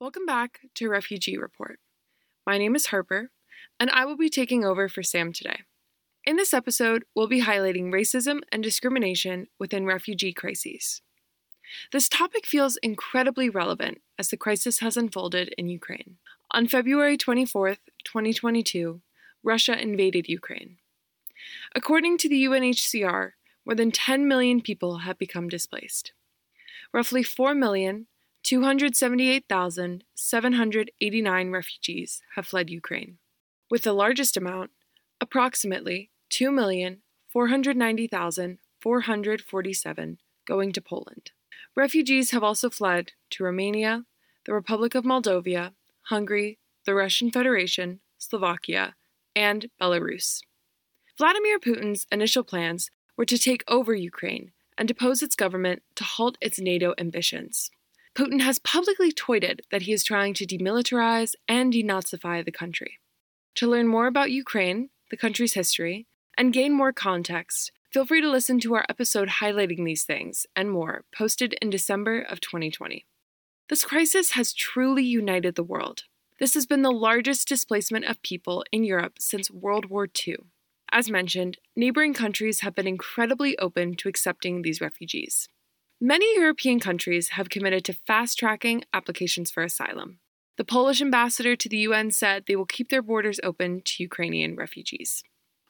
Welcome back to Refugee Report. My name is Harper, and I will be taking over for Sam today. In this episode, we'll be highlighting racism and discrimination within refugee crises. This topic feels incredibly relevant as the crisis has unfolded in Ukraine. On February 24, 2022, Russia invaded Ukraine. According to the UNHCR, more than 10 million people have become displaced. Roughly 4 million 278,789 refugees have fled Ukraine, with the largest amount, approximately 2,490,447, going to Poland. Refugees have also fled to Romania, the Republic of Moldova, Hungary, the Russian Federation, Slovakia, and Belarus. Vladimir Putin's initial plans were to take over Ukraine and depose its government to halt its NATO ambitions. Putin has publicly tweeted that he is trying to demilitarize and denazify the country. To learn more about Ukraine, the country's history, and gain more context, feel free to listen to our episode highlighting these things and more, posted in December of 2020. This crisis has truly united the world. This has been the largest displacement of people in Europe since World War II. As mentioned, neighboring countries have been incredibly open to accepting these refugees. Many European countries have committed to fast tracking applications for asylum. The Polish ambassador to the UN said they will keep their borders open to Ukrainian refugees.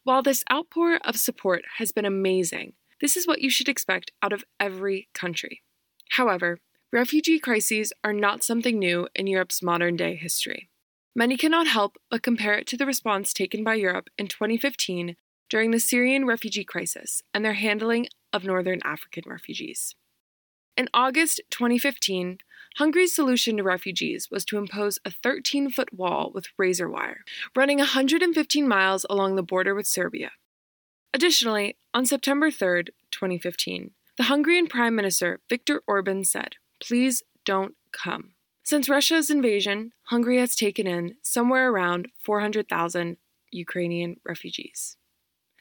While this outpour of support has been amazing, this is what you should expect out of every country. However, refugee crises are not something new in Europe's modern day history. Many cannot help but compare it to the response taken by Europe in 2015 during the Syrian refugee crisis and their handling of Northern African refugees. In August 2015, Hungary's solution to refugees was to impose a 13 foot wall with razor wire, running 115 miles along the border with Serbia. Additionally, on September 3, 2015, the Hungarian Prime Minister Viktor Orban said, Please don't come. Since Russia's invasion, Hungary has taken in somewhere around 400,000 Ukrainian refugees.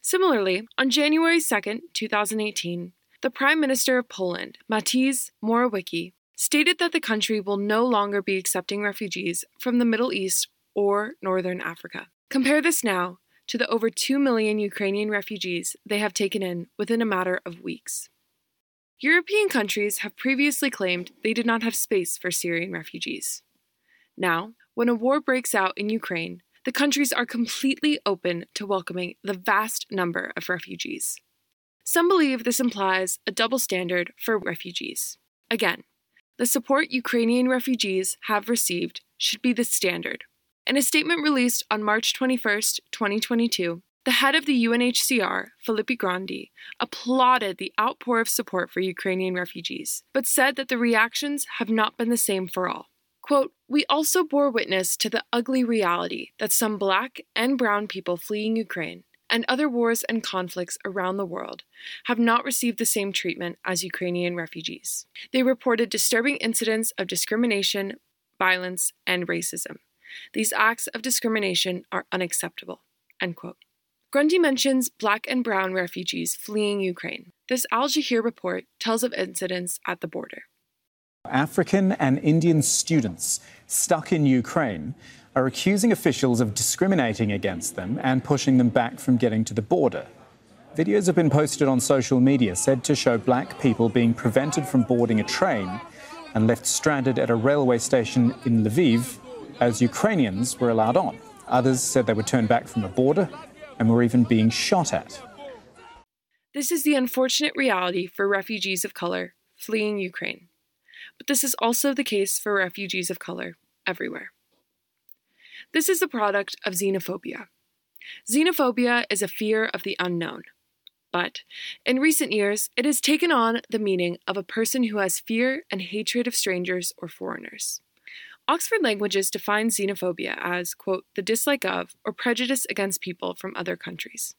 Similarly, on January 2, 2018, the Prime Minister of Poland, Mateusz Morawiecki, stated that the country will no longer be accepting refugees from the Middle East or Northern Africa. Compare this now to the over 2 million Ukrainian refugees they have taken in within a matter of weeks. European countries have previously claimed they did not have space for Syrian refugees. Now, when a war breaks out in Ukraine, the countries are completely open to welcoming the vast number of refugees. Some believe this implies a double standard for refugees. Again, the support Ukrainian refugees have received should be the standard. In a statement released on March 21, 2022, the head of the UNHCR, Filippo Grandi, applauded the outpour of support for Ukrainian refugees, but said that the reactions have not been the same for all. Quote, We also bore witness to the ugly reality that some black and brown people fleeing Ukraine and other wars and conflicts around the world have not received the same treatment as Ukrainian refugees. They reported disturbing incidents of discrimination, violence, and racism. These acts of discrimination are unacceptable. End quote. Grandi mentions black and brown refugees fleeing Ukraine. This Al Jazeera report tells of incidents at the border. African and Indian students stuck in Ukraine are accusing officials of discriminating against them and pushing them back from getting to the border. Videos have been posted on social media said to show black people being prevented from boarding a train and left stranded at a railway station in Lviv as Ukrainians were allowed on. Others said they were turned back from the border and were even being shot at. This is the unfortunate reality for refugees of color fleeing Ukraine. But this is also the case for refugees of color everywhere. This is the product of xenophobia. Xenophobia is a fear of the unknown. But in recent years, it has taken on the meaning of a person who has fear and hatred of strangers or foreigners. Oxford Languages defines xenophobia as, quote, the dislike of or prejudice against people from other countries.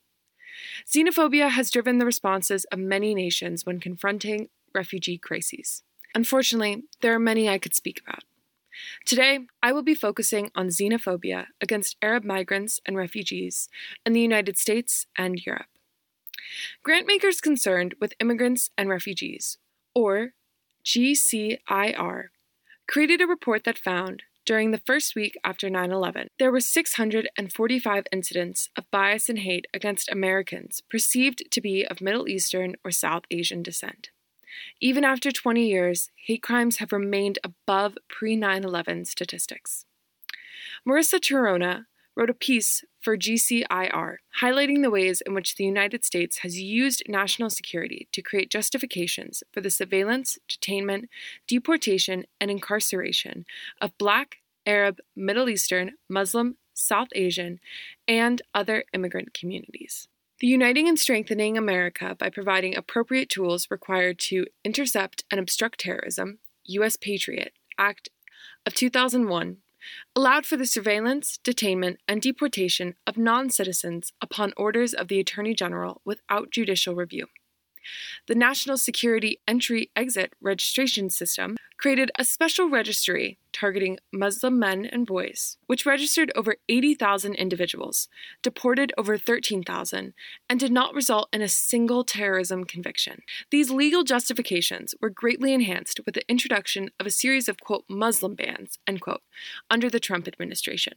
Xenophobia has driven the responses of many nations when confronting refugee crises. Unfortunately, there are many I could speak about. Today, I will be focusing on xenophobia against Arab migrants and refugees in the United States and Europe. Grantmakers concerned with immigrants and refugees, or GCIR, created a report that found during the first week after 9 11, there were 645 incidents of bias and hate against Americans perceived to be of Middle Eastern or South Asian descent. Even after 20 years, hate crimes have remained above pre 9 11 statistics. Marissa Tirona wrote a piece for GCIR highlighting the ways in which the United States has used national security to create justifications for the surveillance, detainment, deportation, and incarceration of Black, Arab, Middle Eastern, Muslim, South Asian, and other immigrant communities. The Uniting and Strengthening America by providing appropriate tools required to intercept and obstruct terrorism, U.S. Patriot Act of 2001 allowed for the surveillance, detainment, and deportation of non citizens upon orders of the Attorney General without judicial review. The National Security Entry Exit Registration System created a special registry targeting Muslim men and boys, which registered over 80,000 individuals, deported over 13,000, and did not result in a single terrorism conviction. These legal justifications were greatly enhanced with the introduction of a series of, quote, Muslim bans, end quote, under the Trump administration.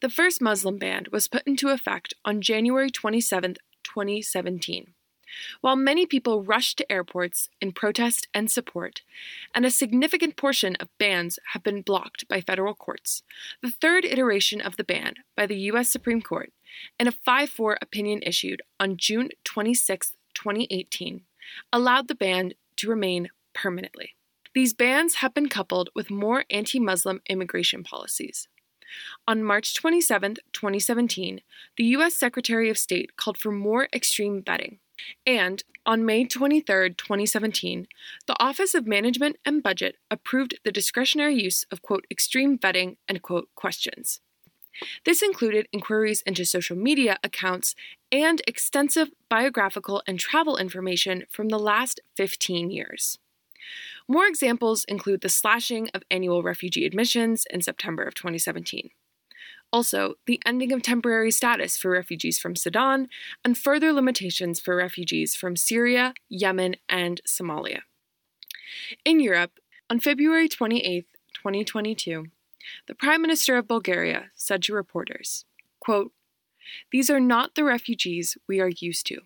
The first Muslim ban was put into effect on January 27, 2017 while many people rushed to airports in protest and support, and a significant portion of bans have been blocked by federal courts, the third iteration of the ban by the U.S. Supreme Court, in a 5 4 opinion issued on June 26, 2018, allowed the ban to remain permanently. These bans have been coupled with more anti Muslim immigration policies. On March 27, 2017, the U.S. Secretary of State called for more extreme vetting, and on May 23, 2017, the Office of Management and Budget approved the discretionary use of, quote, extreme vetting and, quote, questions. This included inquiries into social media accounts and extensive biographical and travel information from the last 15 years. More examples include the slashing of annual refugee admissions in September of 2017. Also, the ending of temporary status for refugees from Sudan, and further limitations for refugees from Syria, Yemen, and Somalia. In Europe, on February 28, 2022, the Prime Minister of Bulgaria said to reporters, quote, These are not the refugees we are used to.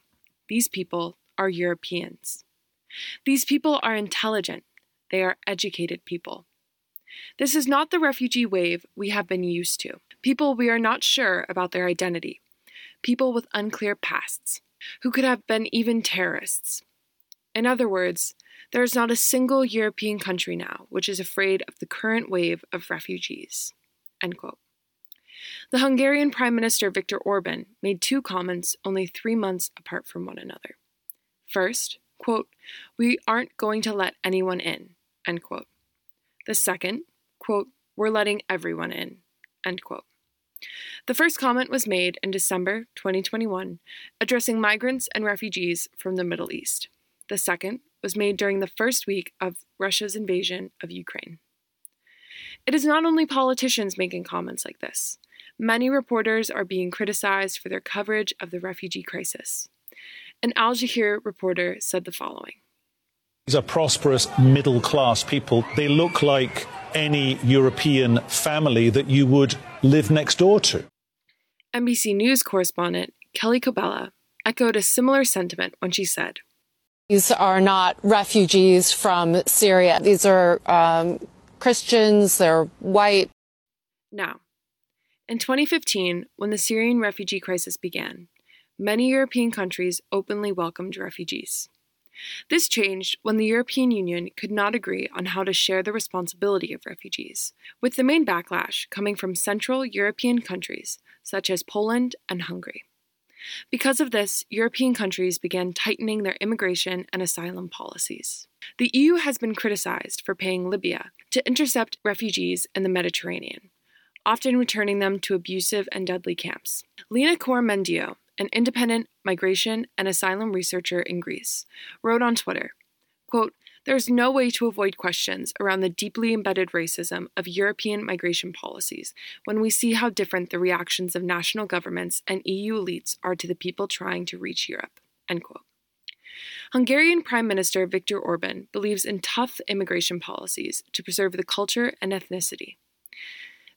These people are Europeans. These people are intelligent. They are educated people. This is not the refugee wave we have been used to people we are not sure about their identity, people with unclear pasts, who could have been even terrorists. In other words, there is not a single European country now which is afraid of the current wave of refugees. The Hungarian Prime Minister Viktor Orban made two comments only three months apart from one another. First, quote, we aren't going to let anyone in, end quote. The second, quote, we're letting everyone in, end quote. The first comment was made in December 2021, addressing migrants and refugees from the Middle East. The second was made during the first week of Russia's invasion of Ukraine. It is not only politicians making comments like this. Many reporters are being criticized for their coverage of the refugee crisis. An Al Jazeera reporter said the following These are prosperous middle class people. They look like any European family that you would live next door to. NBC News correspondent Kelly Cobiella echoed a similar sentiment when she said, These are not refugees from Syria. These are um, Christians, they're white. Now, in 2015, when the Syrian refugee crisis began, many European countries openly welcomed refugees. This changed when the European Union could not agree on how to share the responsibility of refugees, with the main backlash coming from Central European countries such as Poland and Hungary. Because of this, European countries began tightening their immigration and asylum policies. The EU has been criticized for paying Libya to intercept refugees in the Mediterranean, often returning them to abusive and deadly camps. Lina Karamanidou, an independent migration and asylum researcher in Greece, wrote on Twitter, quote, there's no way to avoid questions around the deeply embedded racism of European migration policies when we see how different the reactions of national governments and EU elites are to the people trying to reach Europe. Hungarian Prime Minister Viktor Orban believes in tough immigration policies to preserve the culture and ethnicity.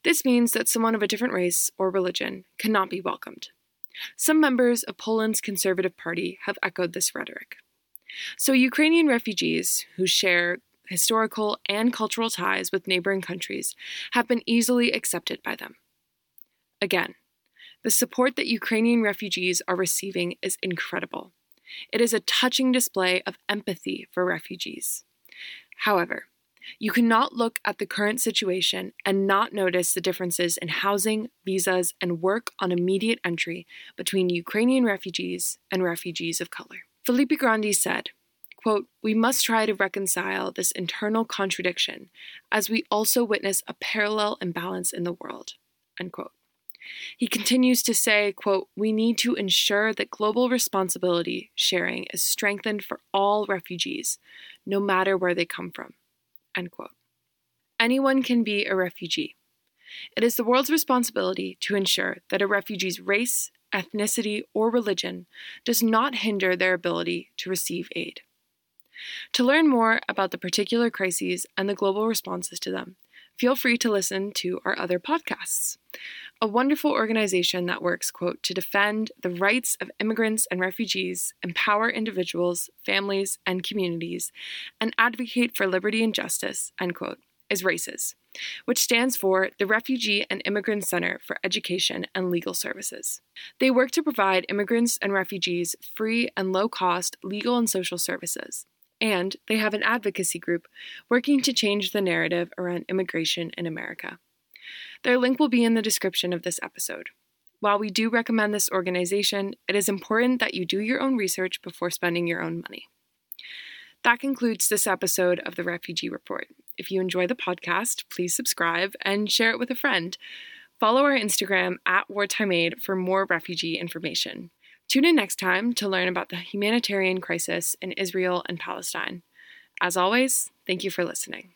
This means that someone of a different race or religion cannot be welcomed. Some members of Poland's Conservative Party have echoed this rhetoric. So, Ukrainian refugees who share historical and cultural ties with neighboring countries have been easily accepted by them. Again, the support that Ukrainian refugees are receiving is incredible. It is a touching display of empathy for refugees. However, you cannot look at the current situation and not notice the differences in housing, visas, and work on immediate entry between Ukrainian refugees and refugees of color. Filippo Grandi said, quote, We must try to reconcile this internal contradiction as we also witness a parallel imbalance in the world. Unquote. He continues to say, quote, We need to ensure that global responsibility sharing is strengthened for all refugees, no matter where they come from. Anyone can be a refugee. It is the world's responsibility to ensure that a refugee's race, ethnicity, or religion does not hinder their ability to receive aid. To learn more about the particular crises and the global responses to them, feel free to listen to our other podcasts. A wonderful organization that works, quote, to defend the rights of immigrants and refugees, empower individuals, families, and communities, and advocate for liberty and justice, end quote, is RAICES, which stands for the Refugee and Immigrant Center for Education and Legal Services. They work to provide immigrants and refugees free and low cost legal and social services and they have an advocacy group working to change the narrative around immigration in America. Their link will be in the description of this episode. While we do recommend this organization, it is important that you do your own research before spending your own money. That concludes this episode of the Refugee Report. If you enjoy the podcast, please subscribe and share it with a friend. Follow our Instagram at WartimeAid for more refugee information. Tune in next time to learn about the humanitarian crisis in Israel and Palestine. As always, thank you for listening.